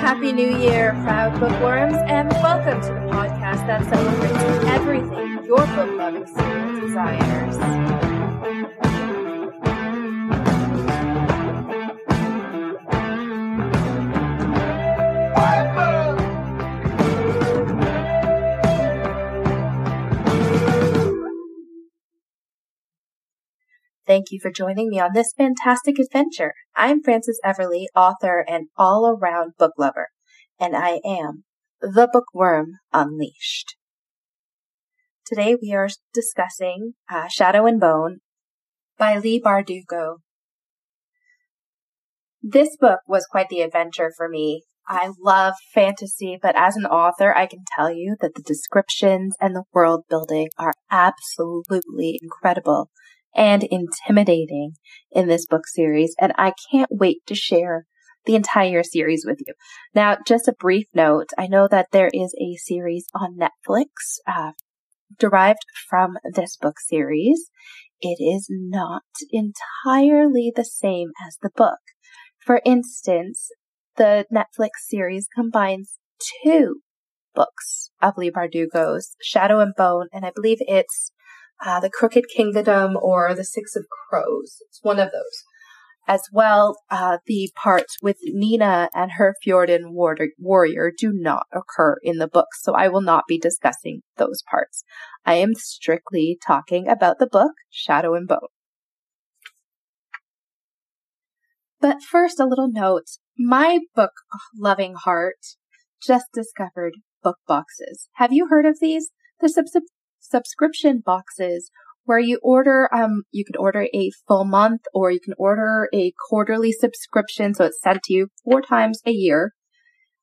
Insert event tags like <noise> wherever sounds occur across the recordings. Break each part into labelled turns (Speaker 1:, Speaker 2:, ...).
Speaker 1: Happy New Year, proud bookworms, and welcome to the podcast that celebrates everything your book loving desires. Thank you for joining me on this fantastic adventure. I'm Frances Everly, author and all around book lover, and I am The Bookworm Unleashed. Today we are discussing uh, Shadow and Bone by Leigh Bardugo. This book was quite the adventure for me. I love fantasy, but as an author, I can tell you that the descriptions and the world building are absolutely incredible and intimidating in this book series, and I can't wait to share the entire series with you. Now, just a brief note I know that there is a series on Netflix uh, derived from this book series. It is not entirely the same as the book. For instance, the Netflix series combines two books of Leigh Bardugo's Shadow and Bone, and I believe it's uh, The Crooked Kingdom or The Six of Crows. It's one of those. As well, uh, the parts with Nina and her Fjerdan warrior do not occur in the book, so I will not be discussing those parts. I am strictly talking about the book Shadow and Bone. But first, a little note. My book loving heart just discovered book boxes. Have you heard of these? The sub- subscription boxes where you order, um, you can order a full month or you can order a quarterly subscription. So it's sent to you four times a year.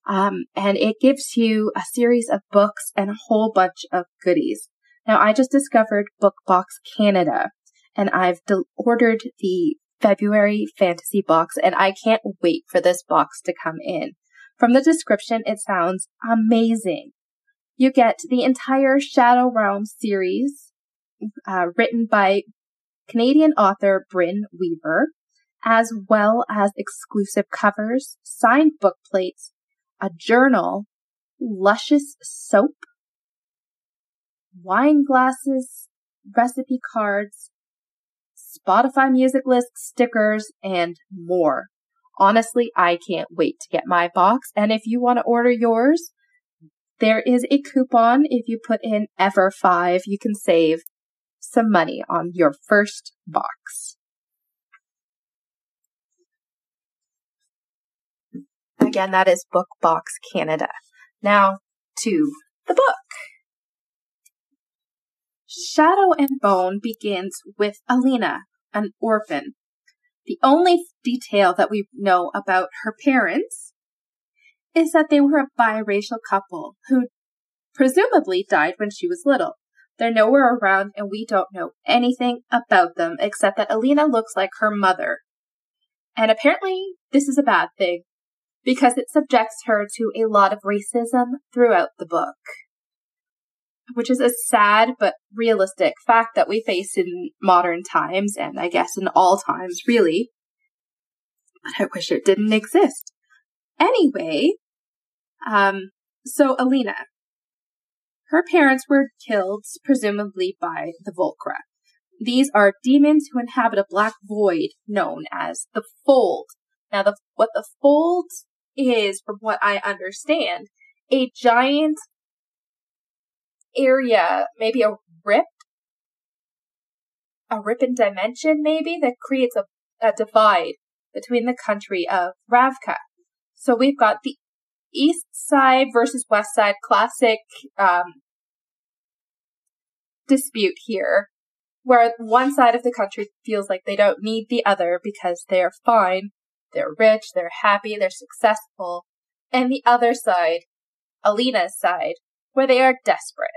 Speaker 1: Um, and it gives you a series of books and a whole bunch of goodies. Now I just discovered BookBox Canada and I've de- ordered the February fantasy box and I can't wait for this box to come in. From the description, it sounds amazing. You get the entire Shadow Realm series, uh, written by Canadian author Brynne Weaver, as well as exclusive covers, signed book plates, a journal, luscious soap, wine glasses, recipe cards, Spotify music list, stickers, and more. Honestly, I can't wait to get my box. And if you want to order yours, there is a coupon. If you put in Ever5, you can save some money on your first box. Again, that is Book Box Canada. Now to the book. Shadow and Bone begins with Alina, an orphan. The only detail that we know about her parents is that they were a biracial couple who presumably died when she was little. They're nowhere around and we don't know anything about them except that Alina looks like her mother. And apparently this is a bad thing because it subjects her to a lot of racism throughout the book. Which is a sad but realistic fact that we face in modern times and I guess in all times really. But I wish it didn't exist. Anyway, um, so Alina, her parents were killed, presumably by the Volcra. These are demons who inhabit a black void known as the Fold. Now, the, what the Fold is, from what I understand, a giant area, maybe a rip, a rip in dimension, maybe, that creates a, a divide between the country of Ravka. So we've got the east side versus west side classic um, dispute here, where one side of the country feels like they don't need the other because they're fine, they're rich, they're happy, they're successful, and the other side, Alina's side, where they are desperate.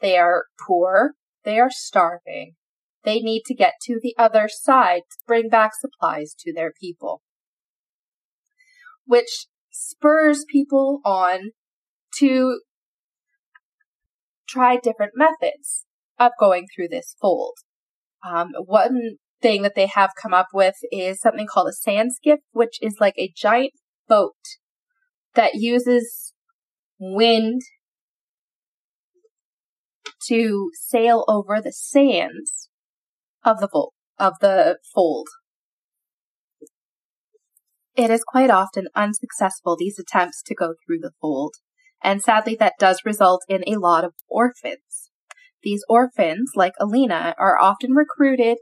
Speaker 1: They are poor, they are starving, they need to get to the other side to bring back supplies to their people. Which spurs people on to try different methods. of going through this fold. Um, one thing that they have come up with is something called a sand skiff, which is like a giant boat that uses wind to sail over the sands of the fold of the fold. It is quite often unsuccessful these attempts to go through the fold, and sadly that does result in a lot of orphans. These orphans, like Alina, are often recruited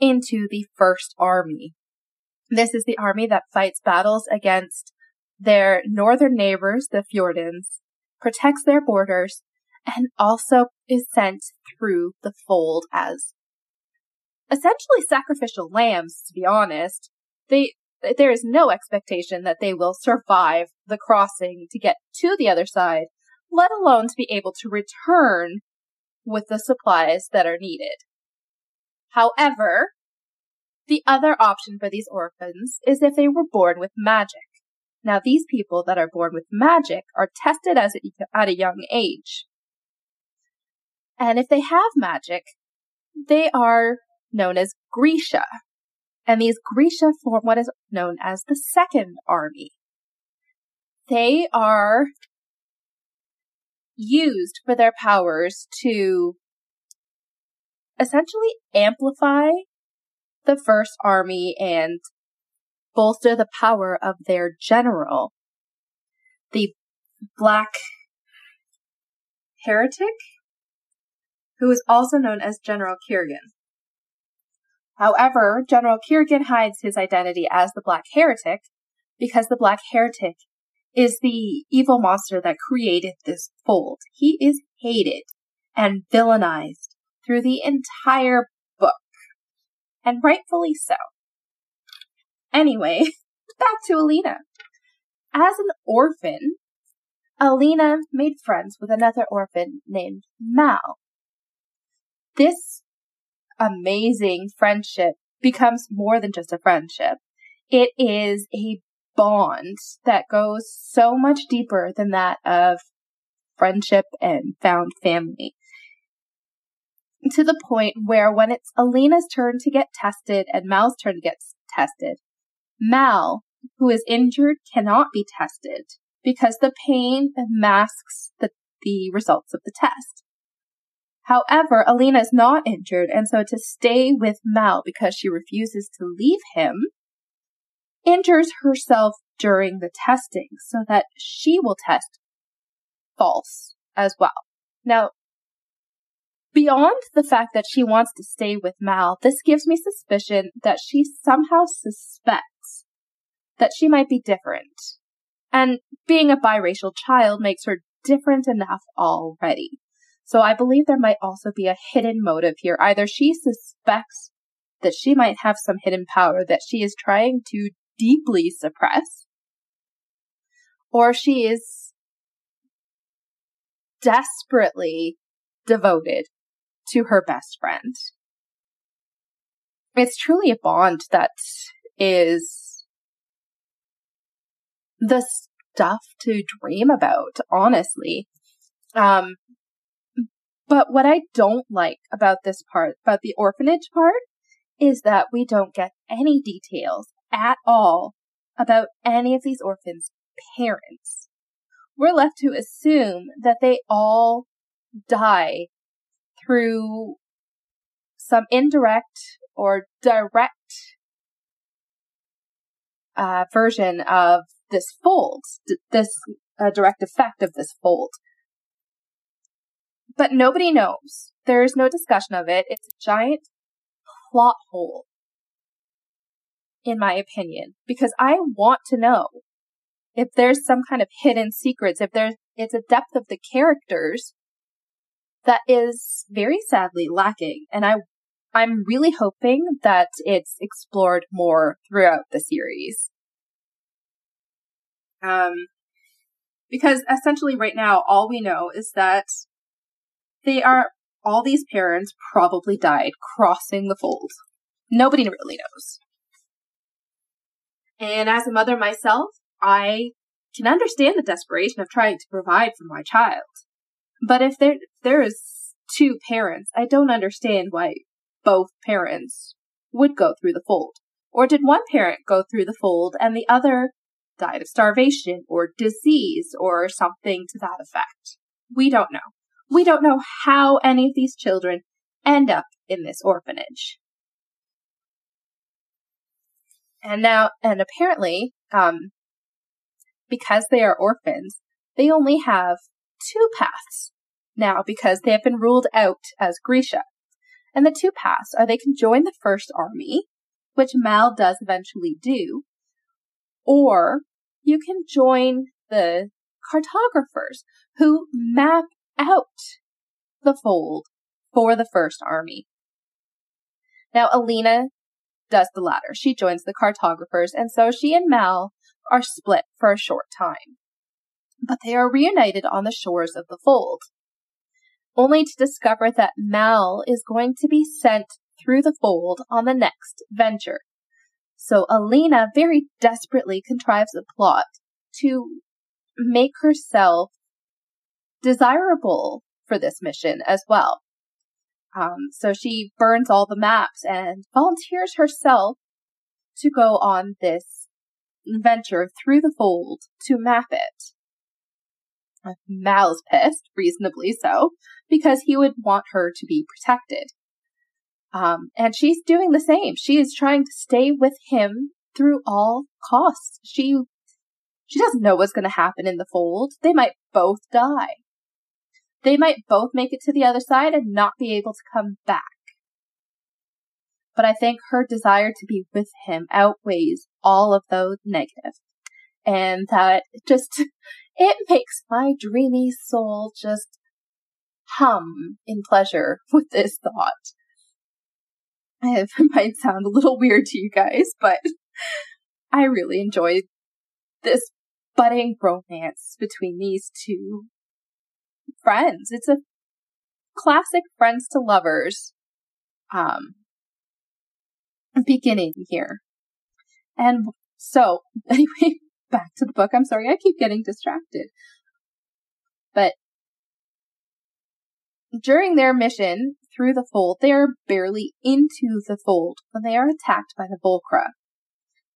Speaker 1: into the First Army. This is the army that fights battles against their northern neighbors, the Fjerdans, protects their borders, and also is sent through the fold as essentially sacrificial lambs, to be honest. They, there is no expectation that they will survive the crossing to get to the other side, let alone to be able to return with the supplies that are needed. However, the other option for these orphans is if they were born with magic. Now, these people that are born with magic are tested as a, at a young age. And if they have magic, they are known as Grisha. And these Grisha form what is known as the Second Army. They are used for their powers to essentially amplify the First Army and bolster the power of their general, the Black Heretic, who is also known as General Kirigan. However, General Kirigan hides his identity as the Black Heretic because the Black Heretic is the evil monster that created this fold. He is hated and villainized through the entire book. And rightfully so. Anyway, <laughs> back to Alina. As an orphan, Alina made friends with another orphan named Mal. This amazing friendship becomes more than just a friendship. It is a bond that goes so much deeper than that of friendship and found family. To the point where when it's Alina's turn to get tested and Mal's turn to get tested, Mal, who is injured, cannot be tested because the pain masks the, the results of the test. However, Alina is not injured, and so to stay with Mal because she refuses to leave him, injures herself during the testing so that she will test false as well. Now, beyond the fact that she wants to stay with Mal, this gives me suspicion that she somehow suspects that she might be different. And being a biracial child makes her different enough already. So I believe there might also be a hidden motive here. Either she suspects that she might have some hidden power that she is trying to deeply suppress, or she is desperately devoted to her best friend. It's truly a bond that is the stuff to dream about, honestly. Um, but what I don't like about this part, about the orphanage part, is that we don't get any details at all about any of these orphans' parents. We're left to assume that they all die through some indirect or direct uh, version of this fold, this uh, direct effect of this fold. But nobody knows. There is no discussion of it. It's a giant plot hole, in my opinion, because I want to know if there's some kind of hidden secrets, if there's, it's a depth of the characters that is very sadly lacking. And I, I'm really hoping that it's explored more throughout the series. Um, because essentially right now, all we know is that they are, all these parents probably died crossing the fold. Nobody really knows. And as a mother myself, I can understand the desperation of trying to provide for my child. But if there, there is two parents, I don't understand why both parents would go through the fold. Or did one parent go through the fold and the other died of starvation or disease or something to that effect? We don't know. We don't know how any of these children end up in this orphanage. And now, and apparently, um, because they are orphans, they only have two paths now because they have been ruled out as Grisha. And the two paths are they can join the first army, which Mal does eventually do, or you can join the cartographers who map out the fold for the first army. Now, Alina does the latter. She joins the cartographers, and so she and Mal are split for a short time. But they are reunited on the shores of the fold, only to discover that Mal is going to be sent through the fold on the next venture. So Alina very desperately contrives a plot to make herself desirable for this mission as well. Um, so she burns all the maps and volunteers herself to go on this venture through the fold to map it. Mal's pissed, reasonably so, because he would want her to be protected. Um, and she's doing the same. She is trying to stay with him through all costs. She she doesn't know what's going to happen in the fold. They might both die. They might both make it to the other side and not be able to come back. But I think her desire to be with him outweighs all of those negatives. And that just, <laughs> it makes my dreamy soul just hum in pleasure <laughs> with this thought. <laughs> It might sound a little weird to you guys, but I really enjoy this budding romance between these two friends. It's a classic friends to lovers um, beginning here. And so, <laughs> anyway, back to the book. I'm sorry, I keep getting distracted. But during their mission through the fold, they are barely into the fold when they are attacked by the Volcra.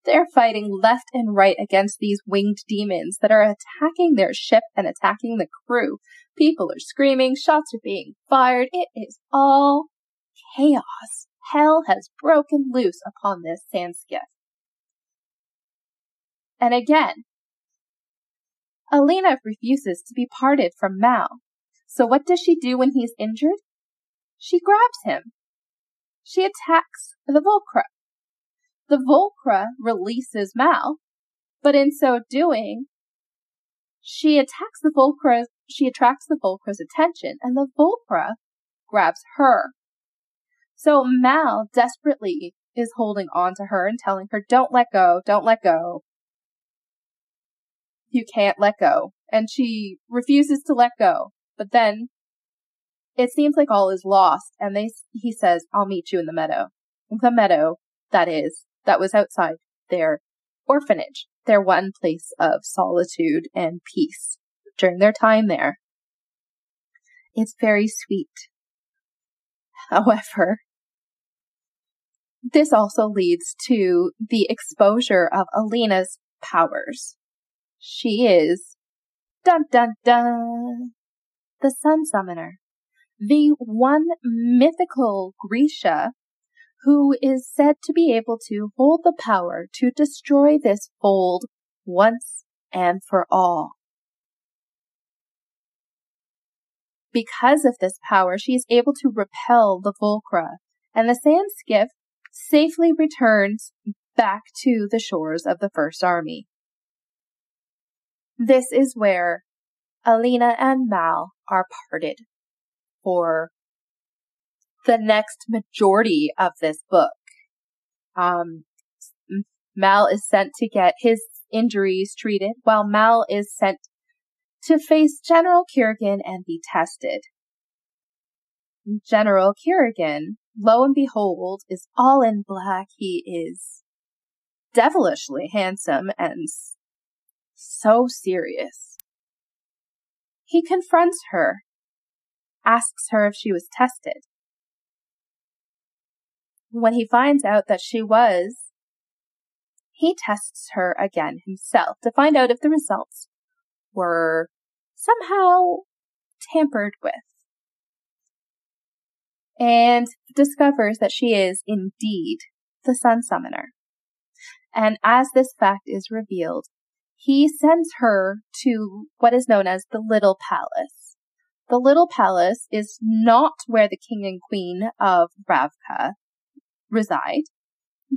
Speaker 1: They're fighting left and right against these winged demons that are attacking their ship and attacking the crew. People are screaming, shots are being fired. It is all chaos. Hell has broken loose upon this sand skiff. And again, Alina refuses to be parted from Mal. So what does she do when he's injured? She grabs him. She attacks the Volcra. The Volcra releases Mal, but in so doing, she attacks the Volcra, she attracts the Volcra's attention, and the Volcra grabs her. So Mal desperately is holding on to her and telling her, don't let go, don't let go. You can't let go. And she refuses to let go. But then it seems like all is lost and they, he says, I'll meet you in the meadow. The meadow, that is, that was outside their orphanage, their one place of solitude and peace during their time there. It's very sweet. However, this also leads to the exposure of Alina's powers. She is, dun dun dun, the Sun Summoner, the one mythical Grisha who is said to be able to hold the power to destroy this fold once and for all. Because of this power, she is able to repel the Volcra, and the sand skiff safely returns back to the shores of the First Army. This is where Alina and Mal are parted for the next majority of this book. Um, Mal is sent to get his injuries treated, while Mal is sent to face General Kirigan and be tested. General Kirigan, lo and behold, is all in black. He is devilishly handsome and so serious. He confronts her asks her if she was tested. When he finds out that she was, he tests her again himself to find out if the results were somehow tampered with. And discovers that she is indeed the Sun Summoner. And as this fact is revealed, he sends her to what is known as the Little Palace. The Little Palace is not where the king and queen of Ravka reside,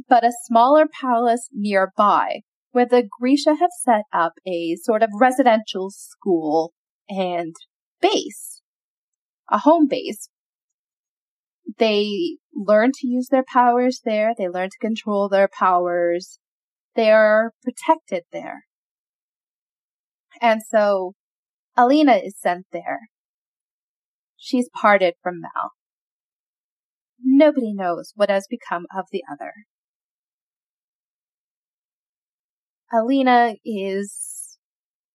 Speaker 1: but a smaller palace nearby where the Grisha have set up a sort of residential school and base, a home base. They learn to use their powers there. They learn to control their powers. They are protected there. And so Alina is sent there. She's parted from Mal. Nobody knows what has become of the other. Alina is,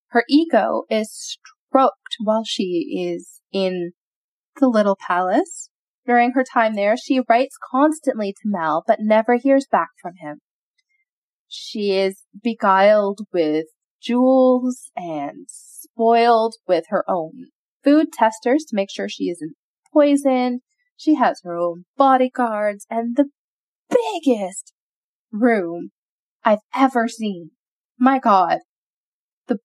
Speaker 1: her ego is stroked while she is in the little palace. During her time there, she writes constantly to Mal, but never hears back from him. She is beguiled with jewels and spoiled with her own food testers to make sure she isn't poisoned. She has her own bodyguards and the biggest room I've ever seen. My God, the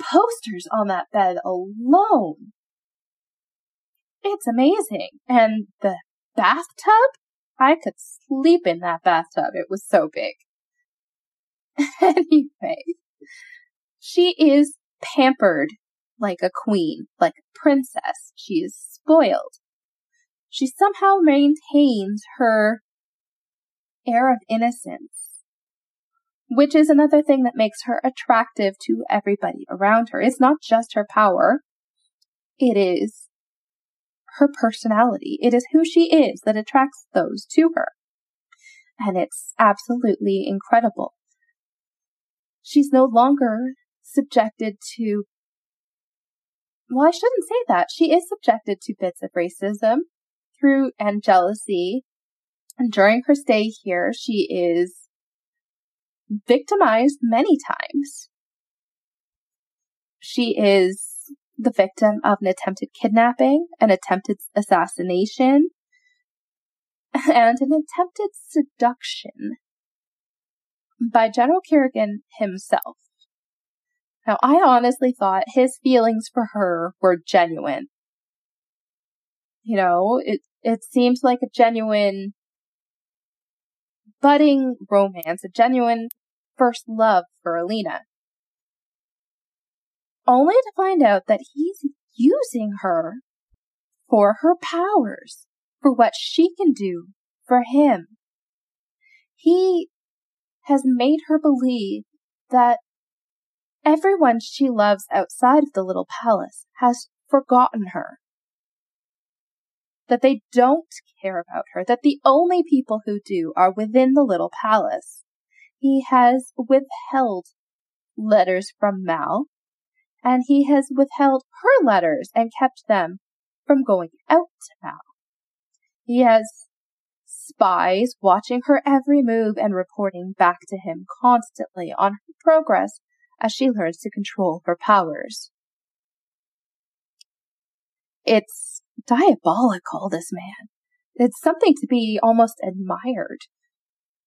Speaker 1: posters on that bed alone. It's amazing. And the bathtub? I could sleep in that bathtub. It was so big. <laughs> anyway, she is pampered like a queen, like a princess. She is spoiled. She somehow maintains her air of innocence, which is another thing that makes her attractive to everybody around her. It's not just her power. It is her personality. It is who she is that attracts those to her. And it's absolutely incredible. She's no longer subjected to well, I shouldn't say that. She is subjected to bits of racism through and jealousy. And during her stay here, she is victimized many times. She is the victim of an attempted kidnapping, an attempted assassination, and an attempted seduction by General Kirigan himself. Now, I honestly thought his feelings for her were genuine. You know, it, it seems like a genuine budding romance, a genuine first love for Alina. Only to find out that he's using her for her powers, for what she can do for him. He has made her believe that Everyone she loves outside of the little palace has forgotten her. That they don't care about her, that the only people who do are within the little palace. He has withheld letters from Mal, and he has withheld her letters and kept them from going out to Mal. He has spies watching her every move and reporting back to him constantly on her progress as she learns to control her powers. It's diabolical, this man. It's something to be almost admired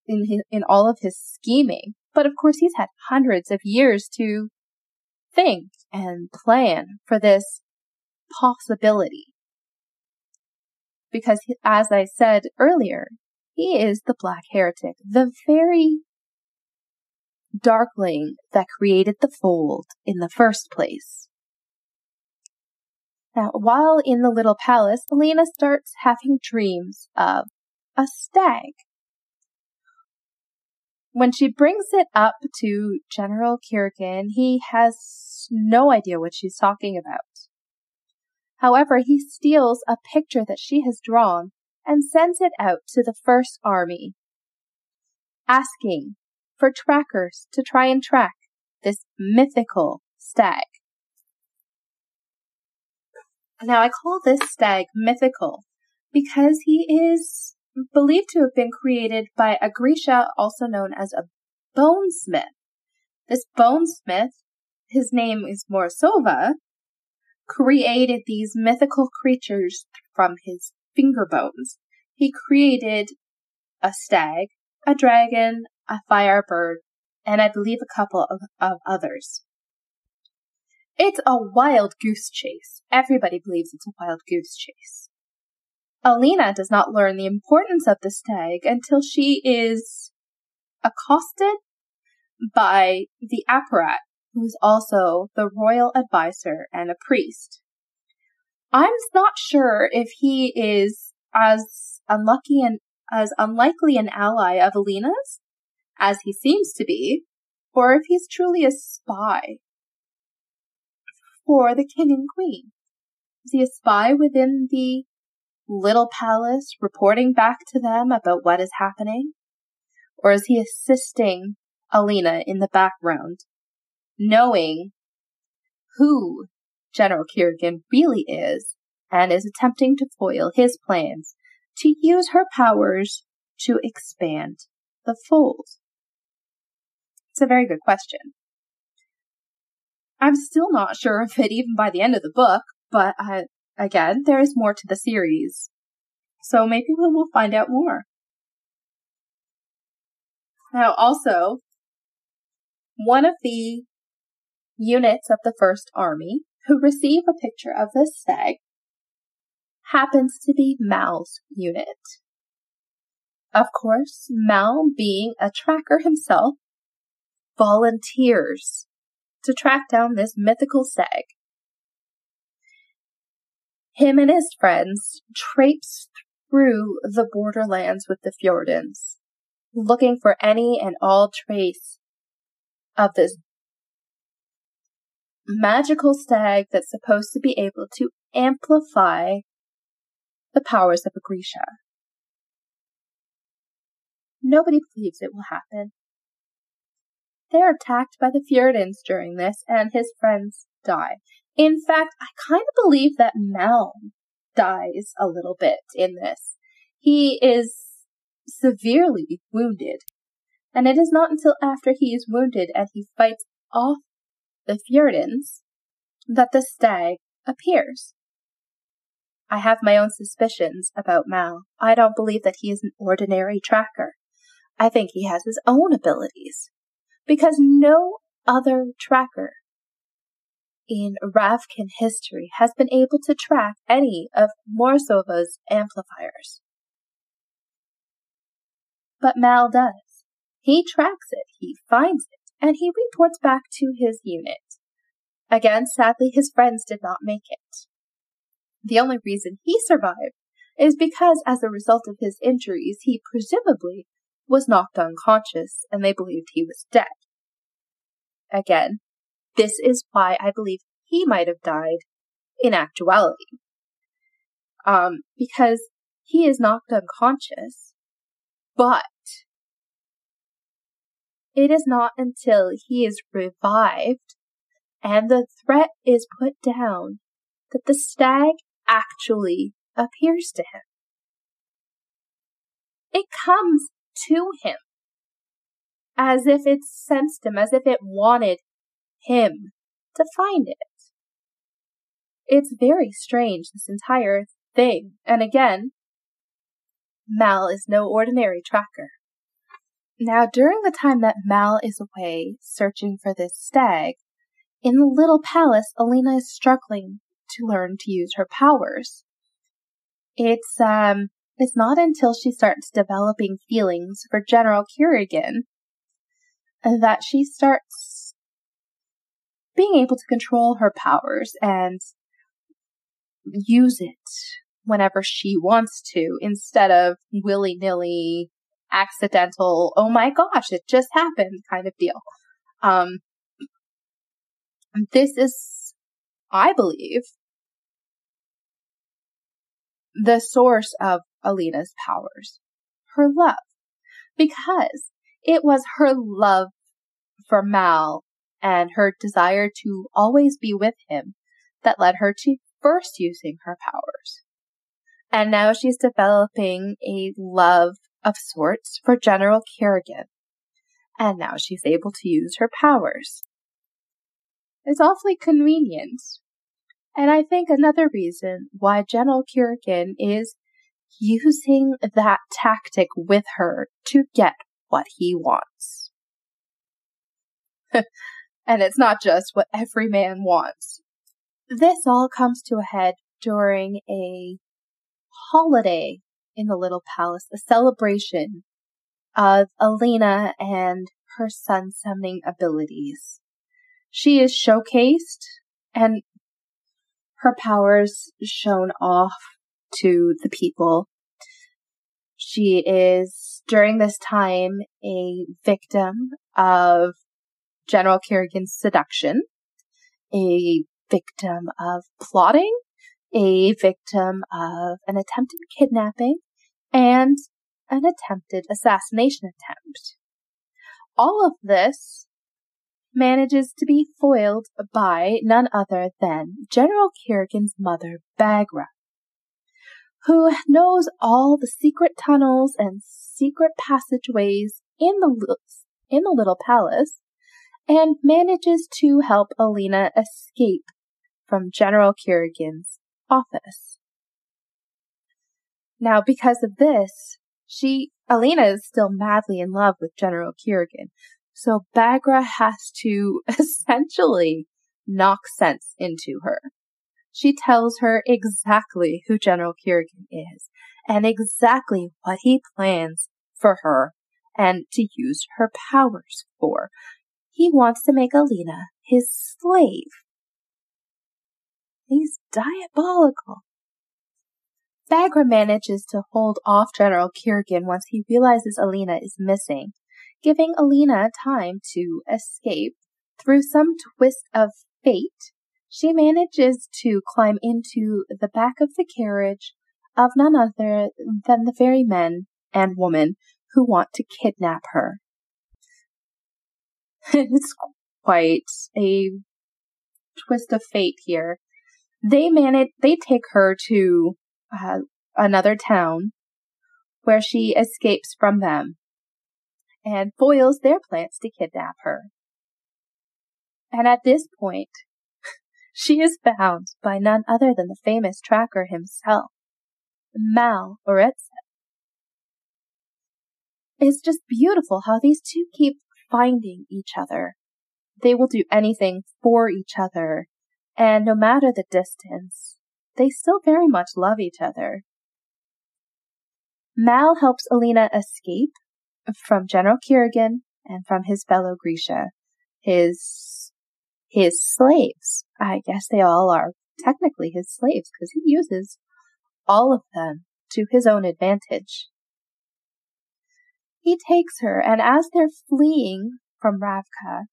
Speaker 1: in his, in all of his scheming. But of course, he's had hundreds of years to think and plan for this possibility. Because, as I said earlier, he is the Black Heretic, the very darkling that created the fold in the first place. Now, while in the little palace, Alina starts having dreams of a stag. When she brings it up to General Kirigan, he has no idea what she's talking about. However, he steals a picture that she has drawn and sends it out to the First Army, asking for trackers to try and track this mythical stag. Now, I call this stag mythical because he is believed to have been created by a Grisha, also known as a bonesmith. This bonesmith, his name is Morozova, created these mythical creatures from his finger bones. He created a stag, a dragon, a firebird, and I believe a couple of, of others. It's a wild goose chase. Everybody believes it's a wild goose chase. Alina does not learn the importance of the stag until she is accosted by the Apparat, who is also the royal advisor and a priest. I'm not sure if he is as unlucky and as unlikely an ally of Alina's as he seems to be, or if he's truly a spy for the king and queen. Is he a spy within the little palace, reporting back to them about what is happening? Or is he assisting Alina in the background, knowing who General Kirigan really is and is attempting to foil his plans to use her powers to expand the fold? It's a very good question. I'm still not sure of it even by the end of the book, but uh, again, there is more to the series. So maybe we will find out more. Now, also, one of the units of the First Army who receive a picture of this stag happens to be Mal's unit. Of course, Mal, being a tracker himself, volunteers to track down this mythical stag. Him and his friends traipse through the borderlands with the Fjerdans, looking for any and all trace of this magical stag that's supposed to be able to amplify the powers of a Grisha. Nobody believes it will happen. They are attacked by the Fjerdans during this, and his friends die. In fact, I kind of believe that Mal dies a little bit in this. He is severely wounded, and it is not until after he is wounded and he fights off the Fjordans that the stag appears. I have my own suspicions about Mal. I don't believe that he is an ordinary tracker. I think he has his own abilities. Because no other tracker in Ravkan history has been able to track any of Morozova's amplifiers. But Mal does. He tracks it, he finds it, and he reports back to his unit. Again, sadly, his friends did not make it. The only reason he survived is because, as a result of his injuries, he presumably was knocked unconscious and they believed he was dead. Again, this is why I believe he might have died in actuality. Um, because he is knocked unconscious, but it is not until he is revived and the threat is put down that the stag actually appears to him. It comes to him as if it sensed him, as if it wanted him to find it. It's very strange, this entire thing. And again, Mal is no ordinary tracker. Now, during the time that Mal is away searching for this stag, in the little palace, Alina is struggling to learn to use her powers. It's um it's not until she starts developing feelings for General Kirigan that she starts being able to control her powers and use it whenever she wants to instead of willy nilly, accidental, oh my gosh, it just happened kind of deal. Um, this is, I believe, the source of Alina's powers, her love, because it was her love for Mal and her desire to always be with him that led her to first using her powers. And now she's developing a love of sorts for General Kirigan. And now she's able to use her powers. It's awfully convenient. And I think another reason why General Kirigan is using that tactic with her to get what he wants. <laughs> and it's not just what every man wants. This all comes to a head during a holiday in the little palace, a celebration of Alina and her sun summoning abilities. She is showcased and her powers shown off to the people. She is, during this time, a victim of General Kirigan's seduction, a victim of plotting, a victim of an attempted kidnapping, and an attempted assassination attempt. All of this manages to be foiled by none other than General Kirigan's mother, Baghra, who knows all the secret tunnels and secret passageways in the, in the little palace and manages to help Alina escape from General Kirigan's office. Now, because of this, she, Alina is still madly in love with General Kirigan. So Baghra has to <laughs> essentially knock sense into her. She tells her exactly who General Kirigan is and exactly what he plans for her and to use her powers for. He wants to make Alina his slave. He's diabolical. Baghra manages to hold off General Kirigan once he realizes Alina is missing, giving Alina time to escape. Through some twist of fate, she manages to climb into the back of the carriage of none other than the very men and woman who want to kidnap her. <laughs> it's quite a twist of fate here. They manage, they take her to uh, another town where she escapes from them and foils their plans to kidnap her. And at this point, she is found by none other than the famous tracker himself, Mal Oretsev. It's just beautiful how these two keep finding each other. They will do anything for each other, and no matter the distance, they still very much love each other. Mal helps Alina escape from General Kirigan and from his fellow Grisha, his his slaves. I guess they all are technically his slaves because he uses all of them to his own advantage. He takes her, and as they're fleeing from Ravka,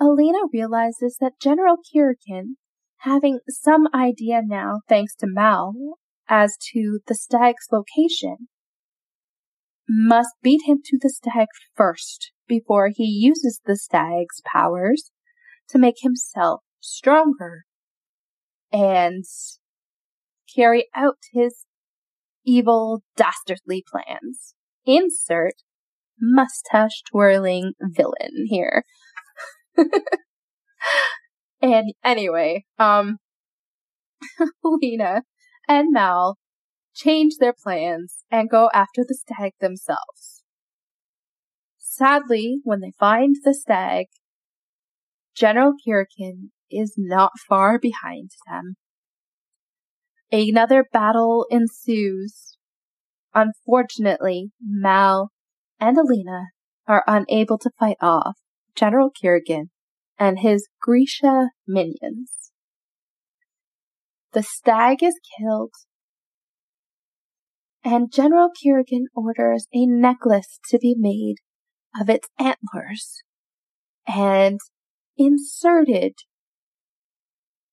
Speaker 1: Alina realizes that General Kirigan, having some idea now, thanks to Mal, as to the stag's location, must beat him to the stag first before he uses the stag's powers to make himself stronger and carry out his evil, dastardly plans. Insert mustache twirling villain here. <laughs> and anyway, um, <laughs> Lena and Mal change their plans and go after the stag themselves. Sadly, when they find the stag, General Kirigan is not far behind them. Another battle ensues. Unfortunately, Mal and Alina are unable to fight off General Kirigan and his Grisha minions. The stag is killed and General Kirigan orders a necklace to be made of its antlers and inserted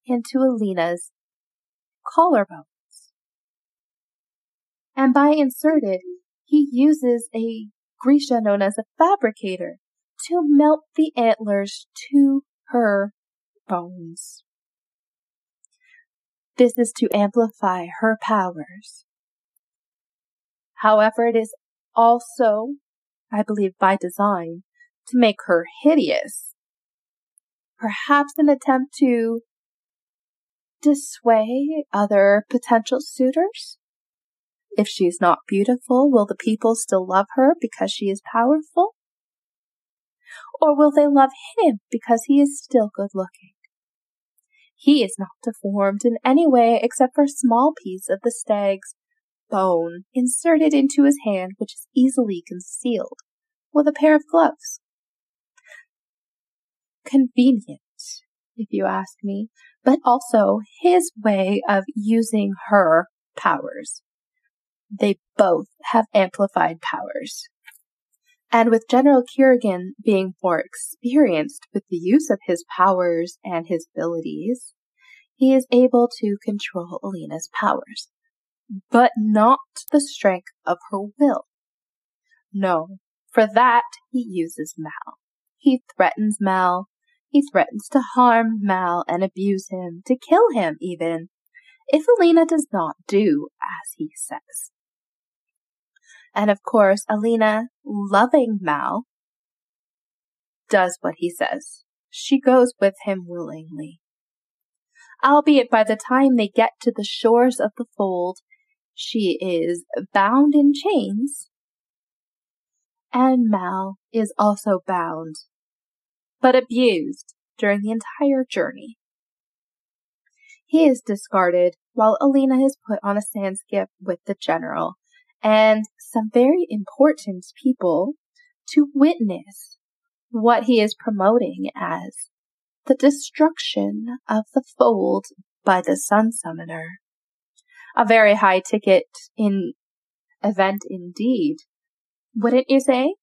Speaker 1: into Alina's collarbones. And by inserted, he uses a Grisha known as a fabricator to melt the antlers to her bones. This is to amplify her powers. However, it is also, I believe by design, to make her hideous. Perhaps an attempt to dissuade other potential suitors? If she is not beautiful, will the people still love her because she is powerful? Or will they love him because he is still good looking? He is not deformed in any way except for a small piece of the stag's bone inserted into his hand, which is easily concealed with a pair of gloves. Convenient, if you ask me, but also his way of using her powers. They both have amplified powers. And with General Kirigan being more experienced with the use of his powers and his abilities, he is able to control Alina's powers, but not the strength of her will. No, for that he uses Mal. He threatens Mal. He threatens to harm Mal and abuse him, to kill him even, if Alina does not do as he says. And of course, Alina, loving Mal, does what he says. She goes with him willingly. Albeit by the time they get to the shores of the fold, she is bound in chains. And Mal is also bound, but abused during the entire journey. He is discarded while Alina is put on a sand skiff with the general and some very important people to witness what he is promoting as the destruction of the fold by the Sun Summoner. A very high ticket in event indeed, wouldn't you say?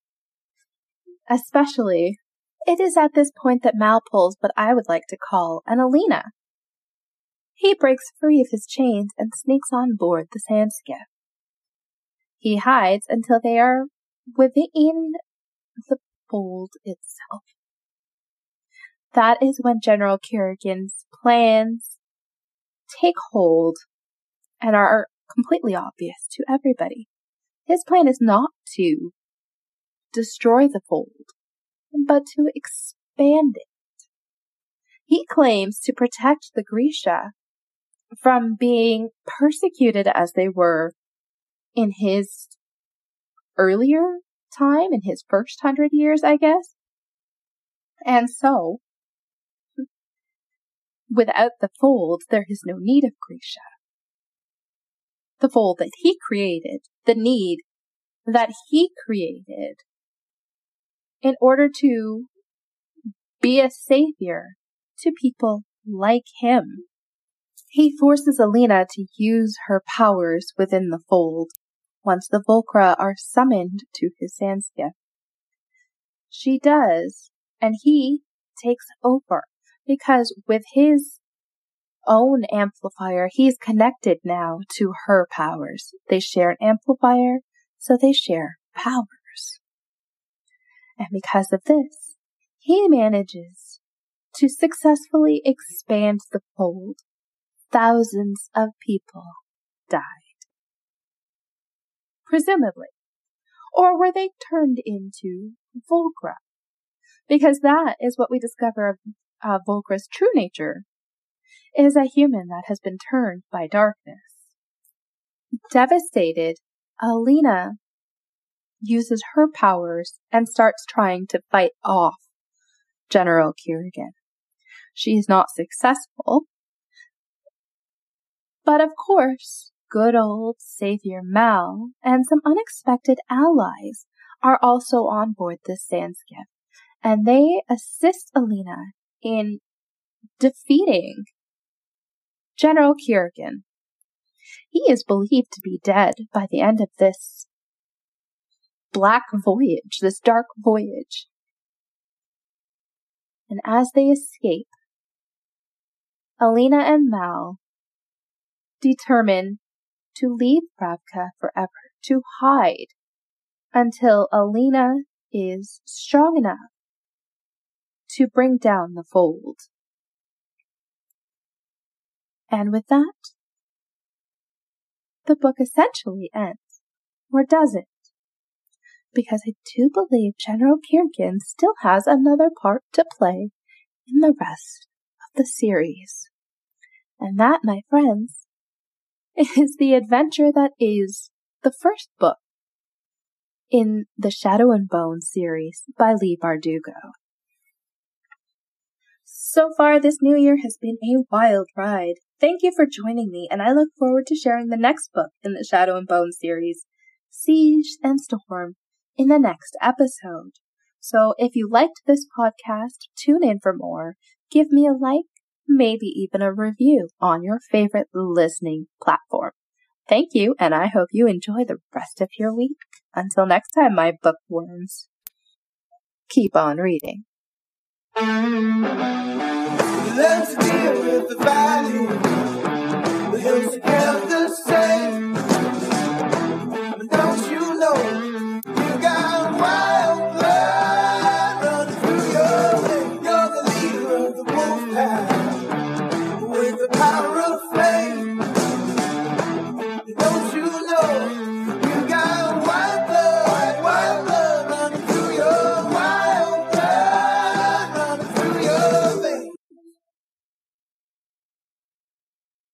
Speaker 1: Especially, it is at this point that Mal pulls what I would like to call an Alina. He breaks free of his chains and sneaks on board the sand skiff. He hides until they are within the fold itself. That is when General Kirigan's plans take hold and are completely obvious to everybody. His plan is not to destroy the fold, but to expand it. He claims to protect the Grisha from being persecuted as they were in his earlier time, in his first hundred years, I guess. And so, without the fold, there is no need of Grisha. The fold that he created, the need that he created in order to be a savior to people like him. He forces Alina to use her powers within the fold once the Volcra are summoned to his sand. She does, and he takes over because with his own amplifier, he's connected now to her powers. They share an amplifier, so they share powers. And because of this, he manages to successfully expand the fold. Thousands of people die presumably. Or were they turned into Volcra? Because that is what we discover of uh, Volcra's true nature, is a human that has been turned by darkness. Devastated, Alina uses her powers and starts trying to fight off General Kirigan. She is not successful, but of course, good old Savior Mal and some unexpected allies are also on board this sand skiff, and they assist Alina in defeating General Kirigan. He is believed to be dead by the end of this black voyage, this dark voyage. And as they escape, Alina and Mal determine to leave Ravka forever, to hide until Alina is strong enough to bring down the fold. And with that, the book essentially ends. Or does it? Because I do believe General Kirigan still has another part to play in the rest of the series. And that, my friends, <laughs> is the adventure that is the first book in the Shadow and Bone series by Leigh Bardugo. So far, this new year has been a wild ride. Thank you for joining me, and I look forward to sharing the next book in the Shadow and Bone series, Siege and Storm, in the next episode. So if you liked this podcast, tune in for more, give me a like, maybe even a review on your favorite listening platform. Thank you, and I hope you enjoy the rest of your week. Until next time, my bookworms. Keep on reading.
Speaker 2: Let's deal with the.